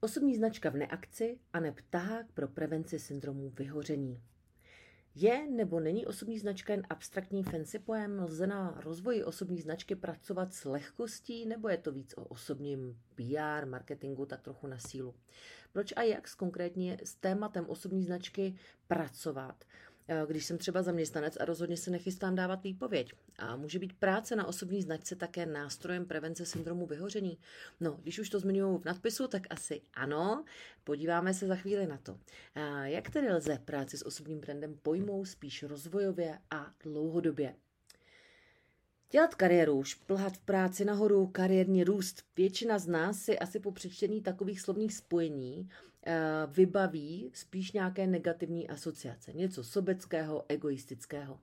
Osobní značka v neakci a neb tahák pro prevenci syndromu vyhoření. Je nebo není osobní značka jen abstraktní fancy pojem? Lze na rozvoji osobní značky pracovat s lehkostí, nebo je to víc o osobním PR, marketingu, tak trochu na sílu? Proč a jak konkrétně s tématem osobní značky pracovat? Eh, když jsem třeba zaměstnanec a rozhodně se nechystám dávat výpověď. A může být práce na osobní značce také nástrojem prevence syndromu vyhoření? No, když už to zmiňuji v nadpisu, tak asi ano. Podíváme se za chvíli na to. A jak tedy lze práci s osobním brandem pojmout spíš rozvojově a dlouhodobě? Dělat kariéru, šplhat v práci nahoru, kariérní růst. Většina z nás si asi po přečtení takových slovních spojení eh, vybaví spíš nějaké negativní asociace. Něco sobeckého, egoistického.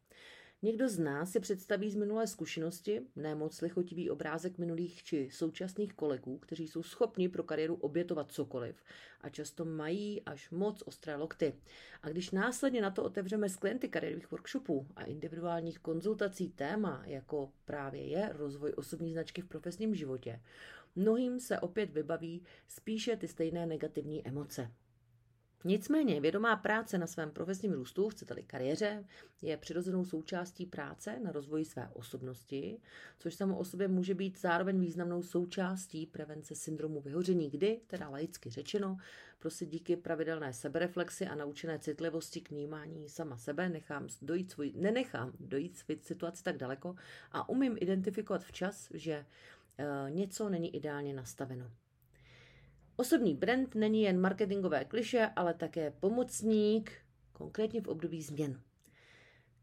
Někdo z nás si představí z minulé zkušenosti nemoc lichotivý obrázek minulých či současných kolegů, kteří jsou schopni pro kariéru obětovat cokoliv a často mají až moc ostré lokty. A když následně na to otevřeme z klienty kariérových workshopů a individuálních konzultací téma, jako právě je rozvoj osobní značky v profesním životě, mnohým se opět vybaví spíše ty stejné negativní emoce. Nicméně vědomá práce na svém profesním růstu, chcete-li kariéře, je přirozenou součástí práce na rozvoji své osobnosti, což samo o sobě může být zároveň významnou součástí prevence syndromu vyhoření, kdy, teda laicky řečeno, prostě díky pravidelné sebereflexi a naučené citlivosti k vnímání sama sebe nechám dojít svůj, nenechám dojít svůj situaci tak daleko a umím identifikovat včas, že e, něco není ideálně nastaveno. Osobní brand není jen marketingové kliše, ale také pomocník, konkrétně v období změn.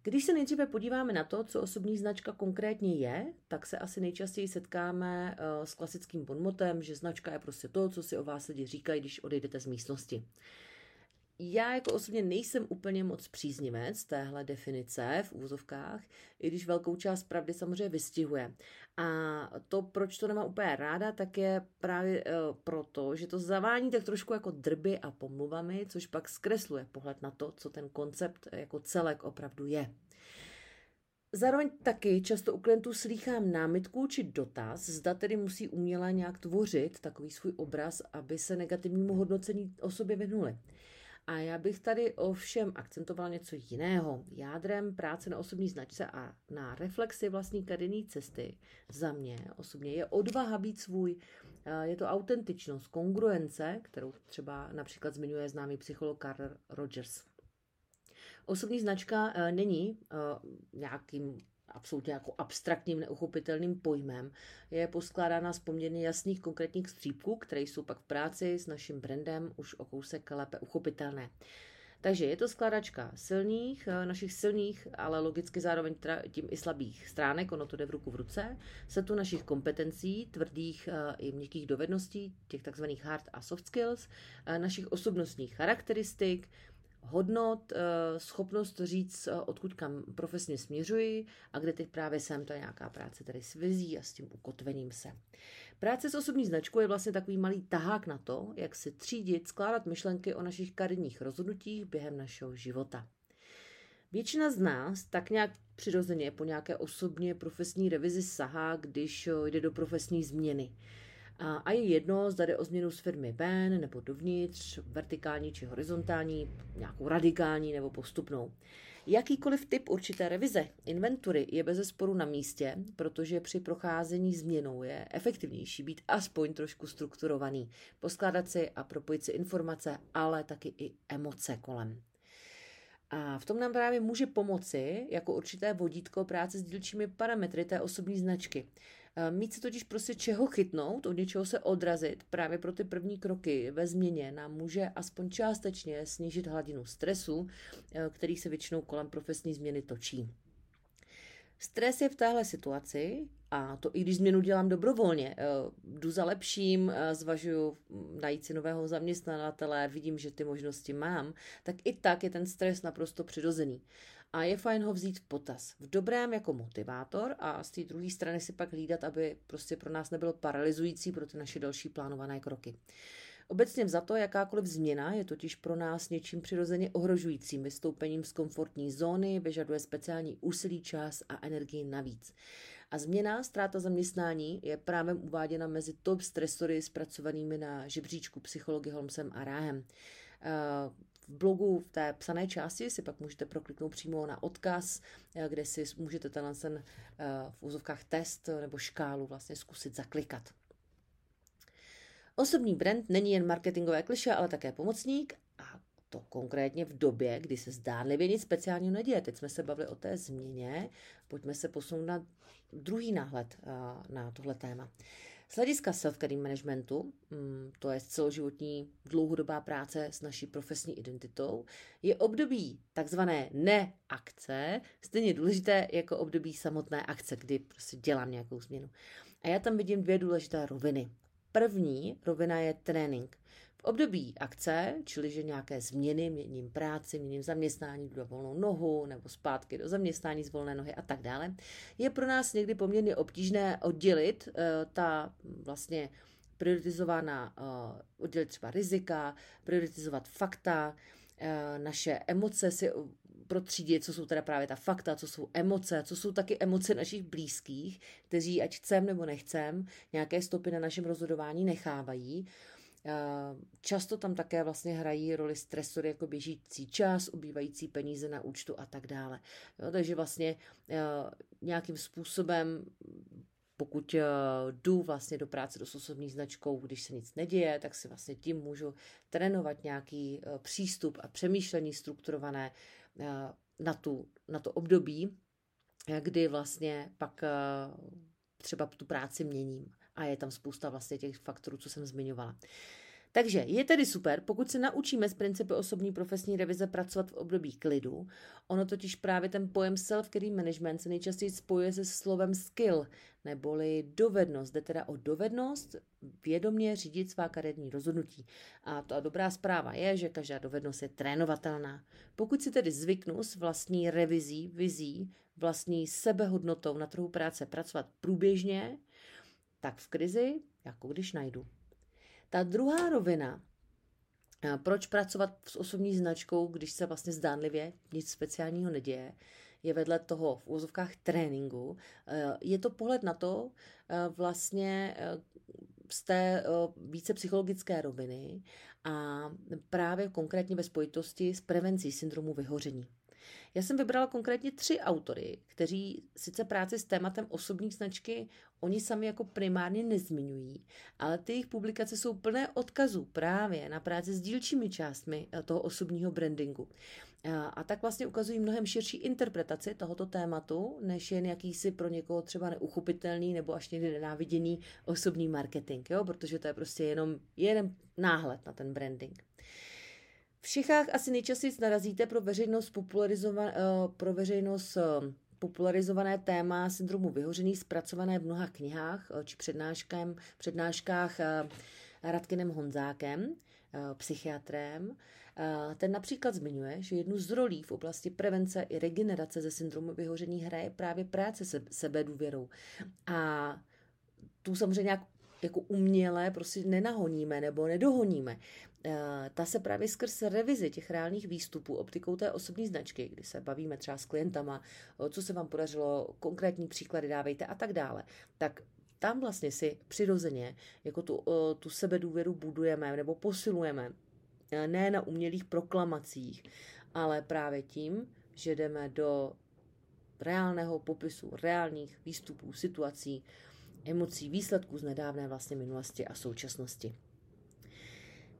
Když se nejdříve podíváme na to, co osobní značka konkrétně je, tak se asi nejčastěji setkáme eh, s klasickým bonmotem, že značka je prostě to, co si o vás lidi říkají, když odejdete z místnosti já jako osobně nejsem úplně moc příznivec téhle definice v úzovkách, i když velkou část pravdy samozřejmě vystihuje. A to, proč to nemám úplně ráda, tak je právě uh, proto, že to zavání tak trošku jako drby a pomluvami, což pak zkresluje pohled na to, co ten koncept jako celek opravdu je. Zároveň taky často u klientů slýchám námitku či dotaz, zda tedy musí uměle nějak tvořit takový svůj obraz, aby se negativnímu hodnocení o sobě vyhnuli. A já bych tady ovšem akcentoval něco jiného. Jádrem práce na osobní značce a na reflexi vlastní kariérní cesty za mě osobně je odvaha být svůj. Je to autentičnost, kongruence, kterou třeba například zmiňuje známý psycholog Carl Rogers. Osobní značka e, není e, nějakým absolutně jako abstraktním, neuchopitelným pojmem, je poskládána z poměrně jasných konkrétních střípků, které jsou pak v práci s naším brandem už o kousek lépe uchopitelné. Takže je to skládačka silných, eh, našich silných, ale logicky zároveň tím i slabých stránek, ono to jde v ruku v ruce, se tu našich kompetencí, tvrdých eh, i měkkých dovedností, těch takzvaných hard a soft skills, eh, našich osobnostních charakteristik, hodnot, eh, schopnost říct, eh, odkud kam profesně směřuji a kde teď právě jsem, to je nějaká práce tady s vizí a s tím ukotvením se. Práce s osobní značkou je vlastně takový malý tahák na to, jak se třídit, skládat myšlenky o našich kariérních rozhodnutích během našeho života. Většina z nás tak nějak přirozeně po nějaké osobně profesní revizi sahá, když eh, jde do profesní změny. A je jedno, zda jde o změnu z firmy ven nebo dovnitř, vertikální či horizontální, nějakou radikální nebo postupnou. Jakýkoliv typ určité revize, inventury je bez sporu na místě, protože při procházení změnou je efektivnější být aspoň trošku strukturovaný, poskládat si a propojit si informace, ale taky i emoce kolem. A v tom nám právě může pomoci jako určité vodítko práce s dílčími parametry té osobní značky. Mít se totiž prostě čeho chytnout, od něčeho se odrazit právě pro ty první kroky ve změně nám může aspoň částečně snížit hladinu stresu, eh, který se většinou kolem profesní změny točí. Stres je v téhle situaci, a to i když změnu dělám dobrovolně, eh, jdu za lepším, eh, zvažuju najít si nového zaměstnavatele, vidím, že ty možnosti mám, tak i tak je ten stres naprosto přirozený a je fajn ho vzít v potaz. V dobrém jako motivátor a z té druhé strany si pak hlídat, aby prostě pro nás nebylo paralyzující pro ty naše další plánované kroky. Obecně za to jakákoliv změna je totiž pro nás něčím přirozeně ohrožujícím vystoupením z komfortní zóny, vyžaduje speciální úsilí, čas a energii navíc. A změna, ztráta zaměstnání je právě uváděna mezi top stresory zpracovanými na žebříčku psychologie Holmesem a Ráhem. Eh, v blogu v té psané části si pak můžete prokliknout přímo na odkaz, eh, kde si můžete ten, ten v úzovkách test nebo škálu vlastně zkusit zaklikat. Osobní brand není jen marketingové kliše, ale také pomocník a to konkrétně v době, kdy se zdánlivě nic speciálního neděje. Teď jsme se bavili o té změně, pojďme se posunout na druhý náhled na tohle téma. Z hlediska self-care managementu, mm, to je celoživotní dlouhodobá práce s naší profesní identitou, je období takzvané neakce stejně důležité jako období samotné akce, kdy prostě dělám nějakou změnu. A já tam vidím dvě důležité roviny. První rovina je trénink. V období akce, čili že nějaké změny, měním práci, měním zaměstnání, do volnou nohu nebo zpátky do zaměstnání z volné nohy a tak dále, je pro nás někdy poměrně obtížné oddělit uh, ta vlastně prioritizovaná, uh, oddělit třeba rizika, prioritizovat fakta, uh, naše emoce si protřídit, co jsou teda právě ta fakta, co jsou emoce, co jsou taky emoce našich blízkých, kteří, ať chcem nebo nechcem, nějaké stopy na našem rozhodování nechávají. Často tam také vlastně hrají roli stresory jako běžící čas, ubývající peníze na účtu a tak dále. Jo, takže vlastně eh, nějakým způsobem pokud uh, jdu vlastně do práce do osobní značkou, když se nic neděje, tak si vlastně tím můžu trénovat nějaký uh, přístup a přemýšlení strukturované na, tu, na to období, kdy vlastně pak třeba tu práci měním. A je tam spousta vlastně těch faktorů, co jsem zmiňovala. Takže je tedy super, pokud se naučíme z principy osobní profesní revize pracovat v období klidu. Ono totiž právě ten pojem self-care management se nejčastěji spojuje se slovem skill, neboli dovednost. Jde teda o dovednost vědomě řídit svá kariérní rozhodnutí. A ta dobrá zpráva je, že každá dovednost je trénovatelná. Pokud si tedy zvyknu s vlastní revizí, vizí, vlastní sebehodnotou na trhu práce pracovat průběžně, tak v krizi, jako když najdu. Ta druhá rovina, proč pracovat s osobní značkou, když se vlastně zdánlivě nic speciálního neděje, je vedle toho v úzovkách tréninku. Je to pohled na to vlastně z té více psychologické roviny a právě konkrétně ve spojitosti s prevencí syndromu vyhoření. Já jsem vybrala konkrétně tři autory, kteří sice práci s tématem osobní značky oni sami jako primárně nezmiňují, ale ty jejich publikace jsou plné odkazů právě na práci s dílčími částmi eh, toho osobního brandingu. A tak vlastně ukazují mnohem širší interpretaci tohoto tématu, než jen jakýsi pro někoho třeba neuchopitelný nebo až někdy nenáviděný osobní marketing, jo? protože to je prostě jenom jeden náhled na ten branding. V Čechách asi nejčastěji narazíte pro veřejnost, popularizované, eh, pro veřejnost eh, popularizované téma syndromu vyhořený, zpracované v mnoha knihách eh, či přednáškách, přednáškách Radkinem Honzákem, psychiatrem. Ten například zmiňuje, že jednu z rolí v oblasti prevence i regenerace ze syndromu vyhoření hraje právě práce se sebedůvěrou. A tu samozřejmě nějak jako uměle prostě nenahoníme nebo nedohoníme. Eh, ta se právě skrz revizi těch reálných výstupů optikou té osobní značky, kdy se bavíme třeba s klientama, co se vám podařilo, konkrétní příklady dávejte a tak dále, tak tam vlastně si přirozeně jako tu, tu sebedůvěru budujeme nebo posilujeme eh, ne na umělých proklamacích, ale právě tím, že jdeme do reálného popisu, reálných výstupů, situací, emocí, výsledků z nedávné vlastně minulosti a současnosti.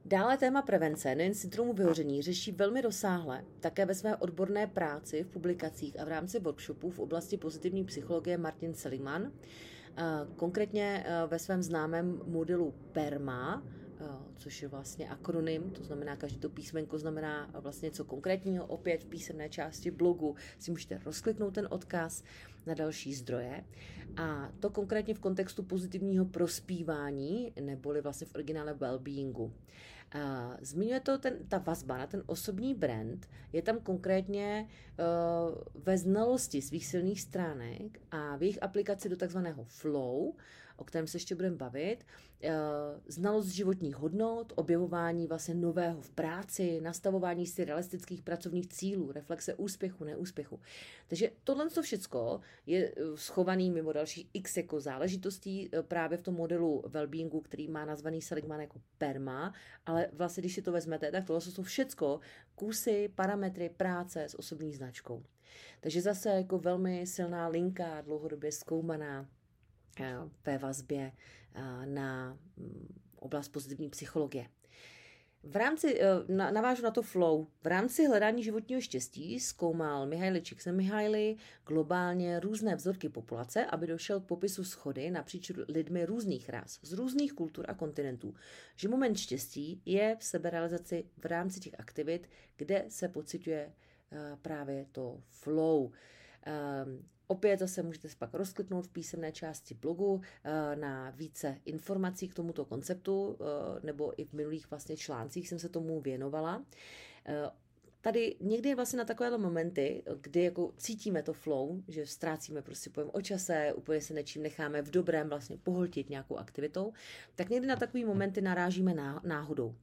Dále téma prevence, nejen syndromu vyhoření, řeší velmi rozsáhle také ve své odborné práci v publikacích a v rámci workshopů v oblasti pozitivní psychologie Martin Seligman, konkrétně ve svém známém modelu PERMA, což je vlastně akronym, to znamená, každý to písmenko znamená vlastně něco konkrétního. Opět v písemné části blogu si můžete rozkliknout ten odkaz na další zdroje. A to konkrétně v kontextu pozitivního prospívání, neboli vlastně v originále well-beingu. Zmiňuje to ten, ta vazba na ten osobní brand, je tam konkrétně ve znalosti svých silných stránek a v jejich aplikaci do takzvaného flow, o kterém se ještě budeme bavit, eh, znalost životních hodnot, objevování vlastně nového v práci, nastavování si realistických pracovních cílů, reflexe úspěchu, neúspěchu. Takže tohle to všecko je eh, schovaný mimo dalších x jako záležitostí eh, právě v tom modelu wellbeingu, který má nazvaný Seligman jako PERMA, ale vlastně, když si to vezmete, tak tohle jsou všecko kusy, parametry práce s osobní značkou. Takže zase jako velmi silná linka, dlouhodobě zkoumaná ve vazbě eh, na mm, oblast pozitivní psychologie. V rámci, eh, navážu na to flow, v rámci hledání životního štěstí zkoumal Mihaly Csikszentmihalyi globálně různé vzorky populace, aby došel k popisu schody napříč lidmi různých ras, z různých kultur a kontinentů, že moment štěstí je v seberealizaci v rámci těch aktivit, kde se pocituje Eh, právě to flow. Opět zase můžete pak rozkliknout v písemné části blogu uh, na více informací k tomuto konceptu, uh, nebo i v minulých vlastně článcích jsem se tomu věnovala. Uh, tady někdy vlastně na takovéhle momenty, kdy jako cítíme to flow, že ztrácíme prostě pojem o čase, úplně se nečím necháme v dobrém vlastně pohltit nějakou aktivitou, tak někdy na takové momenty narážíme náhodou.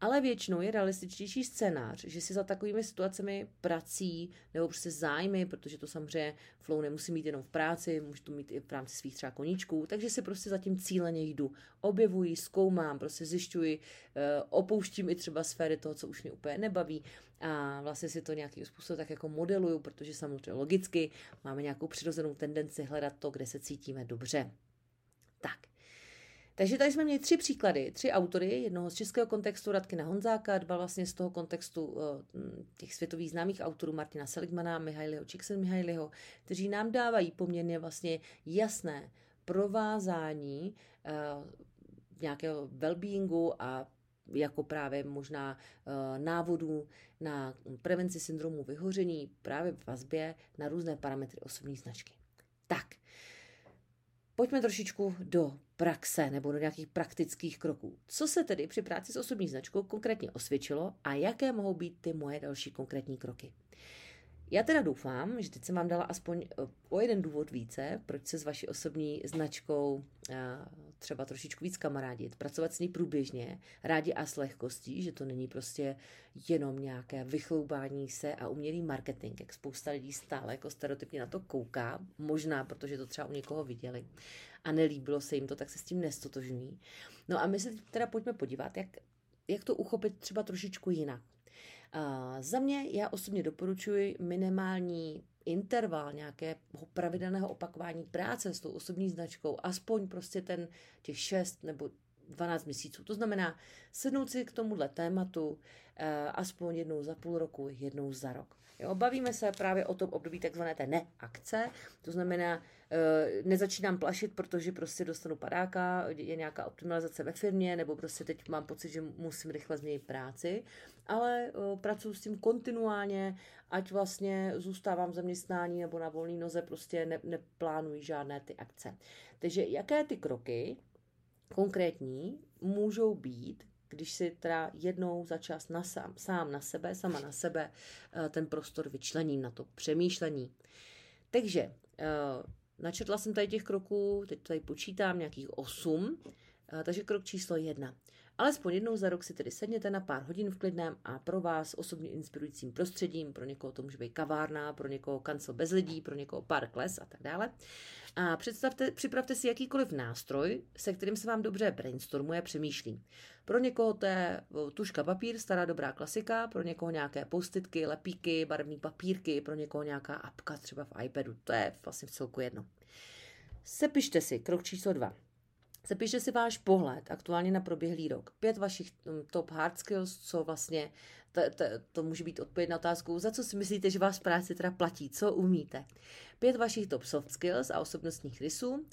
Ale většinou je realističtější scénář, že si za takovými situacemi prací nebo prostě zájmy, protože to samozřejmě flow nemusí mít jenom v práci, může to mít i v rámci svých třeba koníčků, takže si prostě za tím cíleně jdu. Objevuji, zkoumám, prostě zjišťuji, eh, opouštím i třeba sféry toho, co už mě úplně nebaví a vlastně si to nějakým způsobem tak jako modeluju, protože samozřejmě logicky máme nějakou přirozenou tendenci hledat to, kde se cítíme dobře. Tak. Takže tady jsme měli tři příklady, tři autory, jednoho z českého kontextu Radkina Honzáka, dva vlastně z toho kontextu eh, těch světových známých autorů Martina Seligmana, Mihailiho Csikszentmihalyiho, kteří nám dávají poměrně vlastně jasné provázání uh, nějakého wellbeingu a jako právě možná uh, návodů na prevenci syndromu vyhoření právě v vazbě na různé parametry osobní značky. Tak, pojďme trošičku do praxe nebo do nějakých praktických kroků. Co se tedy při práci s osobní značkou konkrétně osvědčilo a jaké mohou být ty moje další konkrétní kroky? Já teda doufám, že teď jsem vám dala aspoň eh, o jeden důvod více, proč se s vaší osobní značkou eh, třeba trošičku víc kamarádit, pracovat s ní průběžně, rádi a s lehkostí, že to není prostě jenom nějaké vychloubání se a umělý marketing, jak spousta lidí stále jako stereotypně na to kouká, možná protože to třeba u někoho viděli a nelíbilo se jim to, tak se s tím nestotožní. No a my se teda pojďme podívat, jak, jak to uchopit třeba trošičku jinak. A za mě já osobně doporučuji minimální interval nějakého pravidelného opakování práce s tou osobní značkou, aspoň prostě ten těch 6 nebo 12 měsíců. To znamená sednout si k tomuhle tématu uh, aspoň jednou za půl roku, jednou za rok. Jo, bavíme se právě o tom období takzvané té neakce, to znamená, e, nezačínám plašit, protože prostě dostanu padáka, je nějaká optimalizace ve firmě, nebo prostě teď mám pocit, že musím rychle změnit práci, ale e, pracuji s tím kontinuálně, ať vlastně zůstávám v zaměstnání nebo na volné noze, prostě ne, neplánuji žádné ty akce. Takže jaké ty kroky konkrétní můžou být, když si teda jednou za čas na sám, sám na sebe, sama na sebe eh, ten prostor vyčlením na to přemýšlení. Takže eh, načetla jsem tady těch kroků, teď tady počítám nějakých osm, eh, takže krok číslo jedna. Alespoň jednou za rok si tedy sedněte na pár hodin v klidném a pro vás osobně inspirujícím prostředím, pro někoho to může být kavárna, pro někoho kancel bez lidí, pro někoho park, les a tak dále. A představte, připravte si jakýkoliv nástroj, se kterým se vám dobře brainstormuje, přemýšlí. Pro někoho to je tuška papír, stará dobrá klasika, pro někoho nějaké postitky, lepíky, barevné papírky, pro někoho nějaká apka třeba v iPadu, to je vlastně v celku jedno. Sepište si krok číslo dva. Zapište si váš pohled aktuálně na proběhlý rok. Pět vašich mm, top hard skills, co vlastně, to, to, to může být odpověď na otázku, za co si myslíte, že vás práce teda platí, co umíte. Pět vašich top soft skills a osobnostních rysů.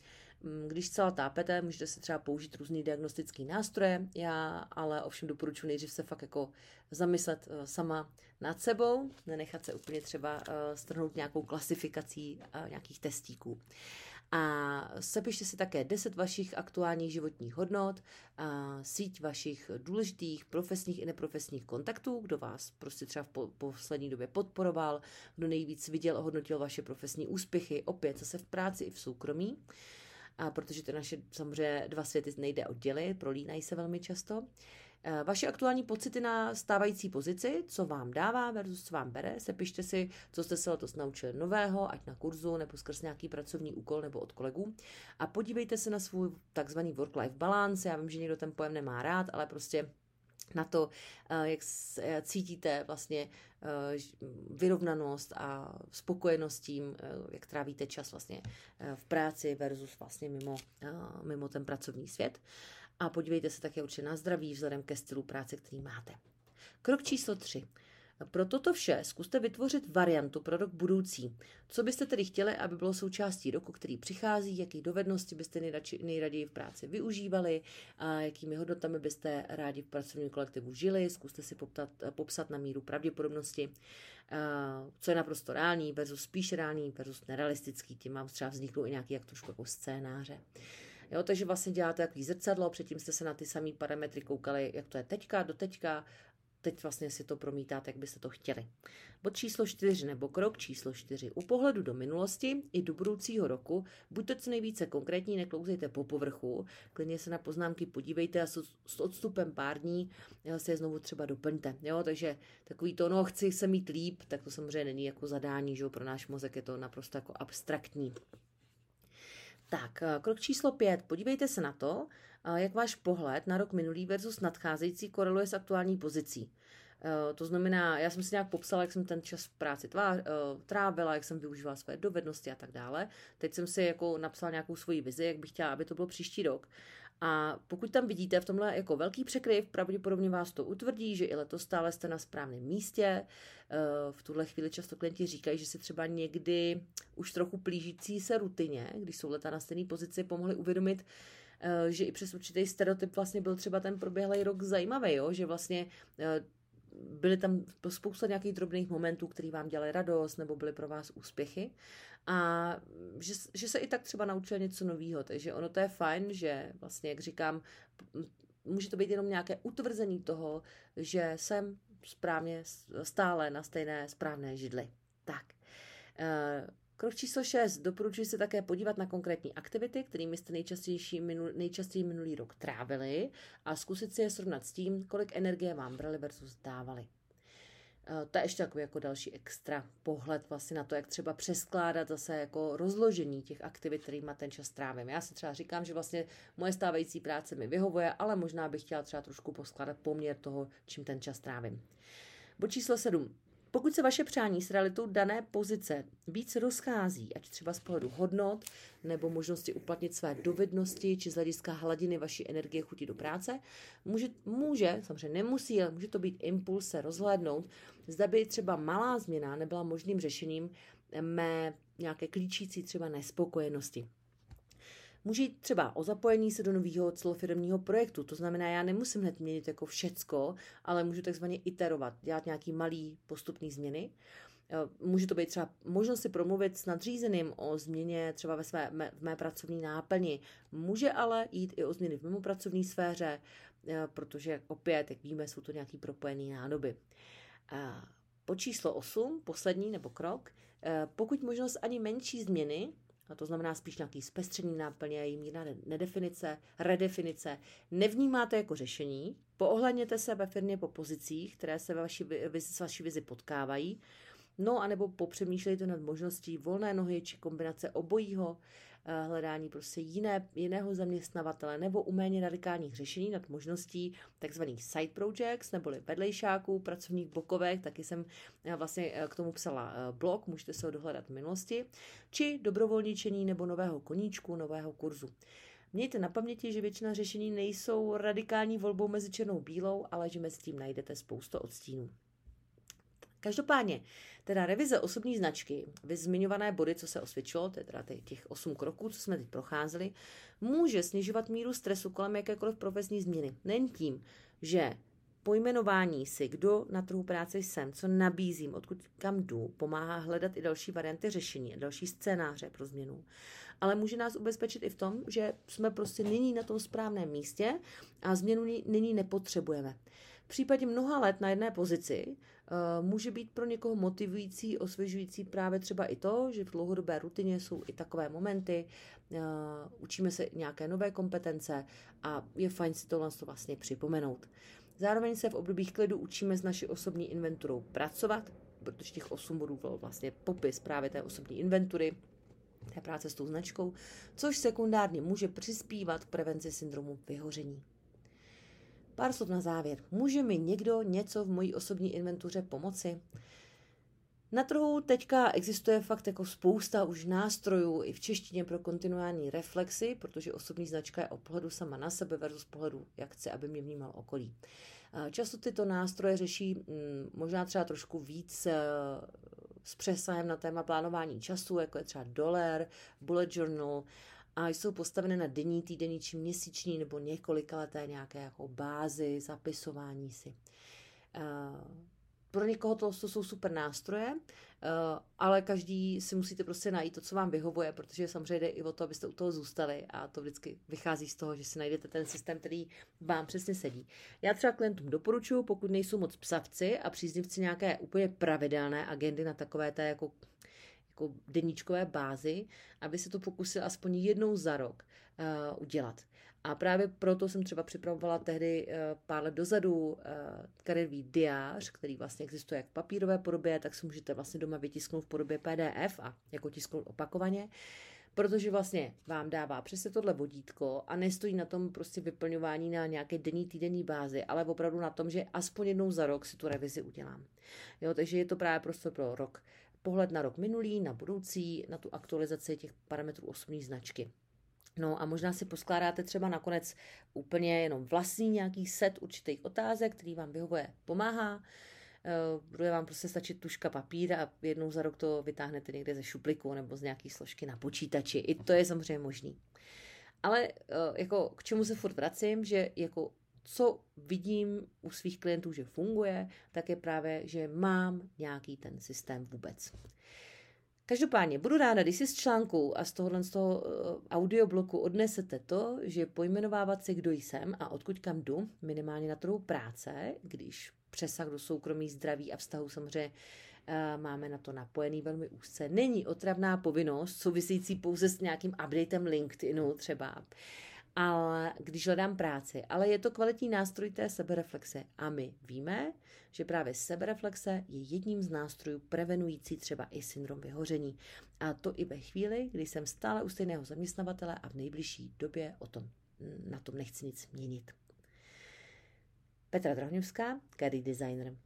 Mm, když celá tápete, můžete si třeba použít různý diagnostický nástroje, já ale ovšem doporučuji nejdřív se fakt jako zamyslet eh, sama nad sebou, nenechat se úplně třeba eh, strhnout nějakou klasifikací eh, nějakých testíků. A sepište si také 10 vašich aktuálních životních hodnot, a síť vašich důležitých profesních i neprofesních kontaktů, kdo vás prostě třeba v poslední době podporoval, kdo nejvíc viděl a hodnotil vaše profesní úspěchy, opět zase v práci i v soukromí. a protože ty naše samozřejmě dva světy nejde oddělit, prolínají se velmi často. Eh, vaše aktuální pocity na stávající pozici, co vám dává versus co vám bere, sepište si, co jste se letos naučili nového, ať na kurzu nebo skrz nějaký pracovní úkol nebo od kolegů. A podívejte se na svůj takzvaný work-life balance. Já vím, že někdo ten pojem nemá rád, ale prostě na to, eh, jak eh, cítíte vlastně vyrovnanost a spokojenost tím, jak trávíte čas vlastně v práci versus vlastně mimo, mimo ten pracovní svět a podívejte se také určitě na zdraví vzhledem ke stylu práce, který máte. Krok číslo 3. Pro toto vše zkuste vytvořit variantu pro rok budoucí. Co byste tedy chtěli, aby bylo součástí roku, který přichází, jaký dovednosti byste nejradši, nejraději v práci využívali, a jakými hodnotami byste rádi v pracovním kolektivu žili, zkuste si poptat, popsat na míru pravděpodobnosti, co je naprosto reálný versus spíš reálný versus nerealistický, tím vám třeba vzniknou i nějaký jak trošku jako scénáře. Jo, takže vlastně děláte takový zrcadlo, předtím jste se na ty samé parametry koukali, jak to je teďka, do teďka, teď vlastně si to promítáte, jak byste to chtěli. Bod číslo čtyři nebo krok číslo čtyři. U pohledu do minulosti i do budoucího roku buďte co nejvíce konkrétní, neklouzejte po povrchu, klidně se na poznámky podívejte a s odstupem pár dní se je znovu třeba doplňte. Jo? Takže takový to, no chci se mít líp, tak to samozřejmě není jako zadání, že pro náš mozek je to naprosto jako abstraktní. Tak, eh, krok číslo pět. Podívejte se na to, eh, jak váš pohled na rok minulý versus nadcházející koreluje s aktuální pozicí. Eh, to znamená, já jsem si nějak popsala, jak jsem ten čas v práci trávila, jak jsem využívala své dovednosti a tak dále. Teď jsem si jako napsala nějakou svoji vizi, jak bych chtěla, aby to bylo příští rok. A pokud tam vidíte v tomhle jako velký překryv, pravděpodobně vás to utvrdí, že i letos stále jste na správném místě. Eh, v tuhle chvíli často klienti říkají, že si třeba někdy už trochu plížící se rutině, když jsou leta na stejné pozici, pomohli uvědomit, eh, že i přes určitý stereotyp vlastně byl třeba ten proběhlý rok zajímavý, jo? že vlastně eh, byly tam spousta nějakých drobných momentů, které vám dělaly radost nebo byly pro vás úspěchy a že, že se i tak třeba naučil něco nového, takže ono to je fajn, že vlastně, jak říkám, může to být jenom nějaké utvrzení toho, že jsem správně stále na stejné správné židli. Tak. Eh, krok číslo 6. Doporučuji se také podívat na konkrétní aktivity, kterými jste nejčastější minul, nejčastěji minulý rok trávili a zkusit si je srovnat s tím, kolik energie vám brali versus dávali. Eh, to je ještě takový jako další extra pohled vlastně na to, jak třeba přeskládat zase jako rozložení těch aktivit, kterými ten čas trávím. Já si třeba říkám, že vlastně moje stávající práce mi vyhovuje, ale možná bych chtěla třeba trošku poskládat poměr toho, čím ten čas trávím. Bod číslo 7. Pokud se vaše přání s realitou dané pozice víc rozchází, ať třeba z pohledu hodnot nebo možnosti uplatnit své dovednosti či z hlediska hladiny vaší energie chuti do práce, může, může, samozřejmě nemusí, ale může to být impuls se rozhlédnout, zda by třeba malá změna nebyla možným řešením mé nějaké klíčící třeba nespokojenosti. Může jít třeba o zapojení se do nového celofirmního projektu, to znamená, já nemusím hned měnit jako všecko, ale můžu takzvaně iterovat, dělat nějaký malý postupný změny. Eh, může to být třeba možnost si promluvit s nadřízeným o změně třeba ve své, v mé pracovní náplni. Může ale jít i o změny v mimo pracovní sféře, eh, protože opět, jak víme, jsou to nějaký propojené nádoby. Po číslo 8, poslední nebo krok, eh, pokud možnost ani menší změny, to znamená spíš nějaký zpestření náplně, mírná nedefinice, redefinice, nevnímáte jako řešení, poohledněte se ve firmě po pozicích, které se ve vaší, s vaší vizi potkávají, no anebo popřemýšlejte nad možností volné nohy či kombinace obojího, hledání prostě jiné, jiného zaměstnavatele nebo u méně radikálních řešení nad možností tzv. side projects neboli vedlejšáků, pracovních blokovek, taky jsem eh, vlastně eh, k tomu psala blog, můžete se ho dohledat v minulosti, či dobrovolničení nebo nového koníčku, nového kurzu. Mějte na paměti, že většina řešení nejsou radikální volbou mezi černou bílou, ale že mezi tím najdete spoustu odstínů. Každopádně, teda revize osobní značky, vy zmiňované body, co se osvědčilo, to je teda těch osm kroků, co jsme teď procházeli, může snižovat míru stresu kolem jakékoliv profesní změny. Nejen tím, že pojmenování si, kdo na trhu práce jsem, co nabízím, odkud kam jdu, pomáhá hledat i další varianty řešení, další scénáře pro změnu. Ale může nás ubezpečit i v tom, že jsme prostě nyní na tom správném místě a změnu nyní nepotřebujeme. V případě mnoha let na jedné pozici uh, může být pro někoho motivující, osvěžující právě třeba i to, že v dlouhodobé rutině jsou i takové momenty, uh, učíme se nějaké nové kompetence a je fajn si tohle vlastně připomenout. Zároveň se v obdobích klidu učíme s naší osobní inventurou pracovat, protože těch 8 bodů byl vlastně popis právě té osobní inventury, té práce s tou značkou, což sekundárně může přispívat k prevenci syndromu vyhoření. Pár slov na závěr. Může mi někdo něco v mojí osobní inventuře pomoci? Na trhu teďka existuje fakt jako spousta už nástrojů i v češtině pro kontinuální reflexy, protože osobní značka je o pohledu sama na sebe versus pohledu, jak chce, aby mě vnímal okolí. Často tyto nástroje řeší mm, možná třeba trošku víc eh, s přesahem na téma plánování času, jako je třeba Dollar, Bullet Journal, a jsou postaveny na denní, týdenní či měsíční nebo několikaleté nějaké jako bázy, zapisování si. Eh, pro někoho to, jsou super nástroje, eh, ale každý si musíte prostě najít to, co vám vyhovuje, protože samozřejmě jde i o to, abyste u toho zůstali a to vždycky vychází z toho, že si najdete ten systém, který vám přesně sedí. Já třeba klientům doporučuji, pokud nejsou moc psavci a příznivci nějaké úplně pravidelné agendy na takové té jako jako deníčkové bázi, aby se to pokusil aspoň jednou za rok uh, udělat. A právě proto jsem třeba připravovala tehdy uh, pár let dozadu uh, kariérový diář, který vlastně existuje jak v papírové podobě, tak si můžete vlastně doma vytisknout v podobě PDF a jako tisknout opakovaně protože vlastně vám dává přesně tohle vodítko a nestojí na tom prostě vyplňování na nějaké denní, týdenní bázi, ale opravdu na tom, že aspoň jednou za rok si tu revizi udělám. Jo, takže je to právě prostě pro rok pohled na rok minulý, na budoucí, na tu aktualizaci těch parametrů osobní značky. No a možná si poskládáte třeba nakonec úplně jenom vlastní nějaký set určitých otázek, který vám vyhovuje, pomáhá. Eh, bude vám prostě stačit tuška papír a jednou za rok to vytáhnete někde ze šupliku nebo z nějaký složky na počítači. I to je samozřejmě možný. Ale eh, jako k čemu se furt vracím, že jako co vidím u svých klientů, že funguje, tak je právě, že mám nějaký ten systém vůbec. Každopádně budu ráda, když si z článku a z tohohle z toho eh, audiobloku odnesete to, že pojmenovávat si, kdo jsem a odkud kam jdu, minimálně na trhu práce, když přesah do soukromí, zdraví a vztahu samozřejmě eh, máme na to napojený velmi úzce. Není otravná povinnost související pouze s nějakým updatem LinkedInu třeba ale když hledám práci, ale je to kvalitní nástroj té sebereflexe a my víme, že právě sebereflexe je jedním z nástrojů prevenující třeba i syndrom vyhoření. A to i ve chvíli, kdy jsem stále u stejného zaměstnavatele a v nejbližší době o tom, na tom nechci nic měnit. Petra Drohňovská, Caddy Designer.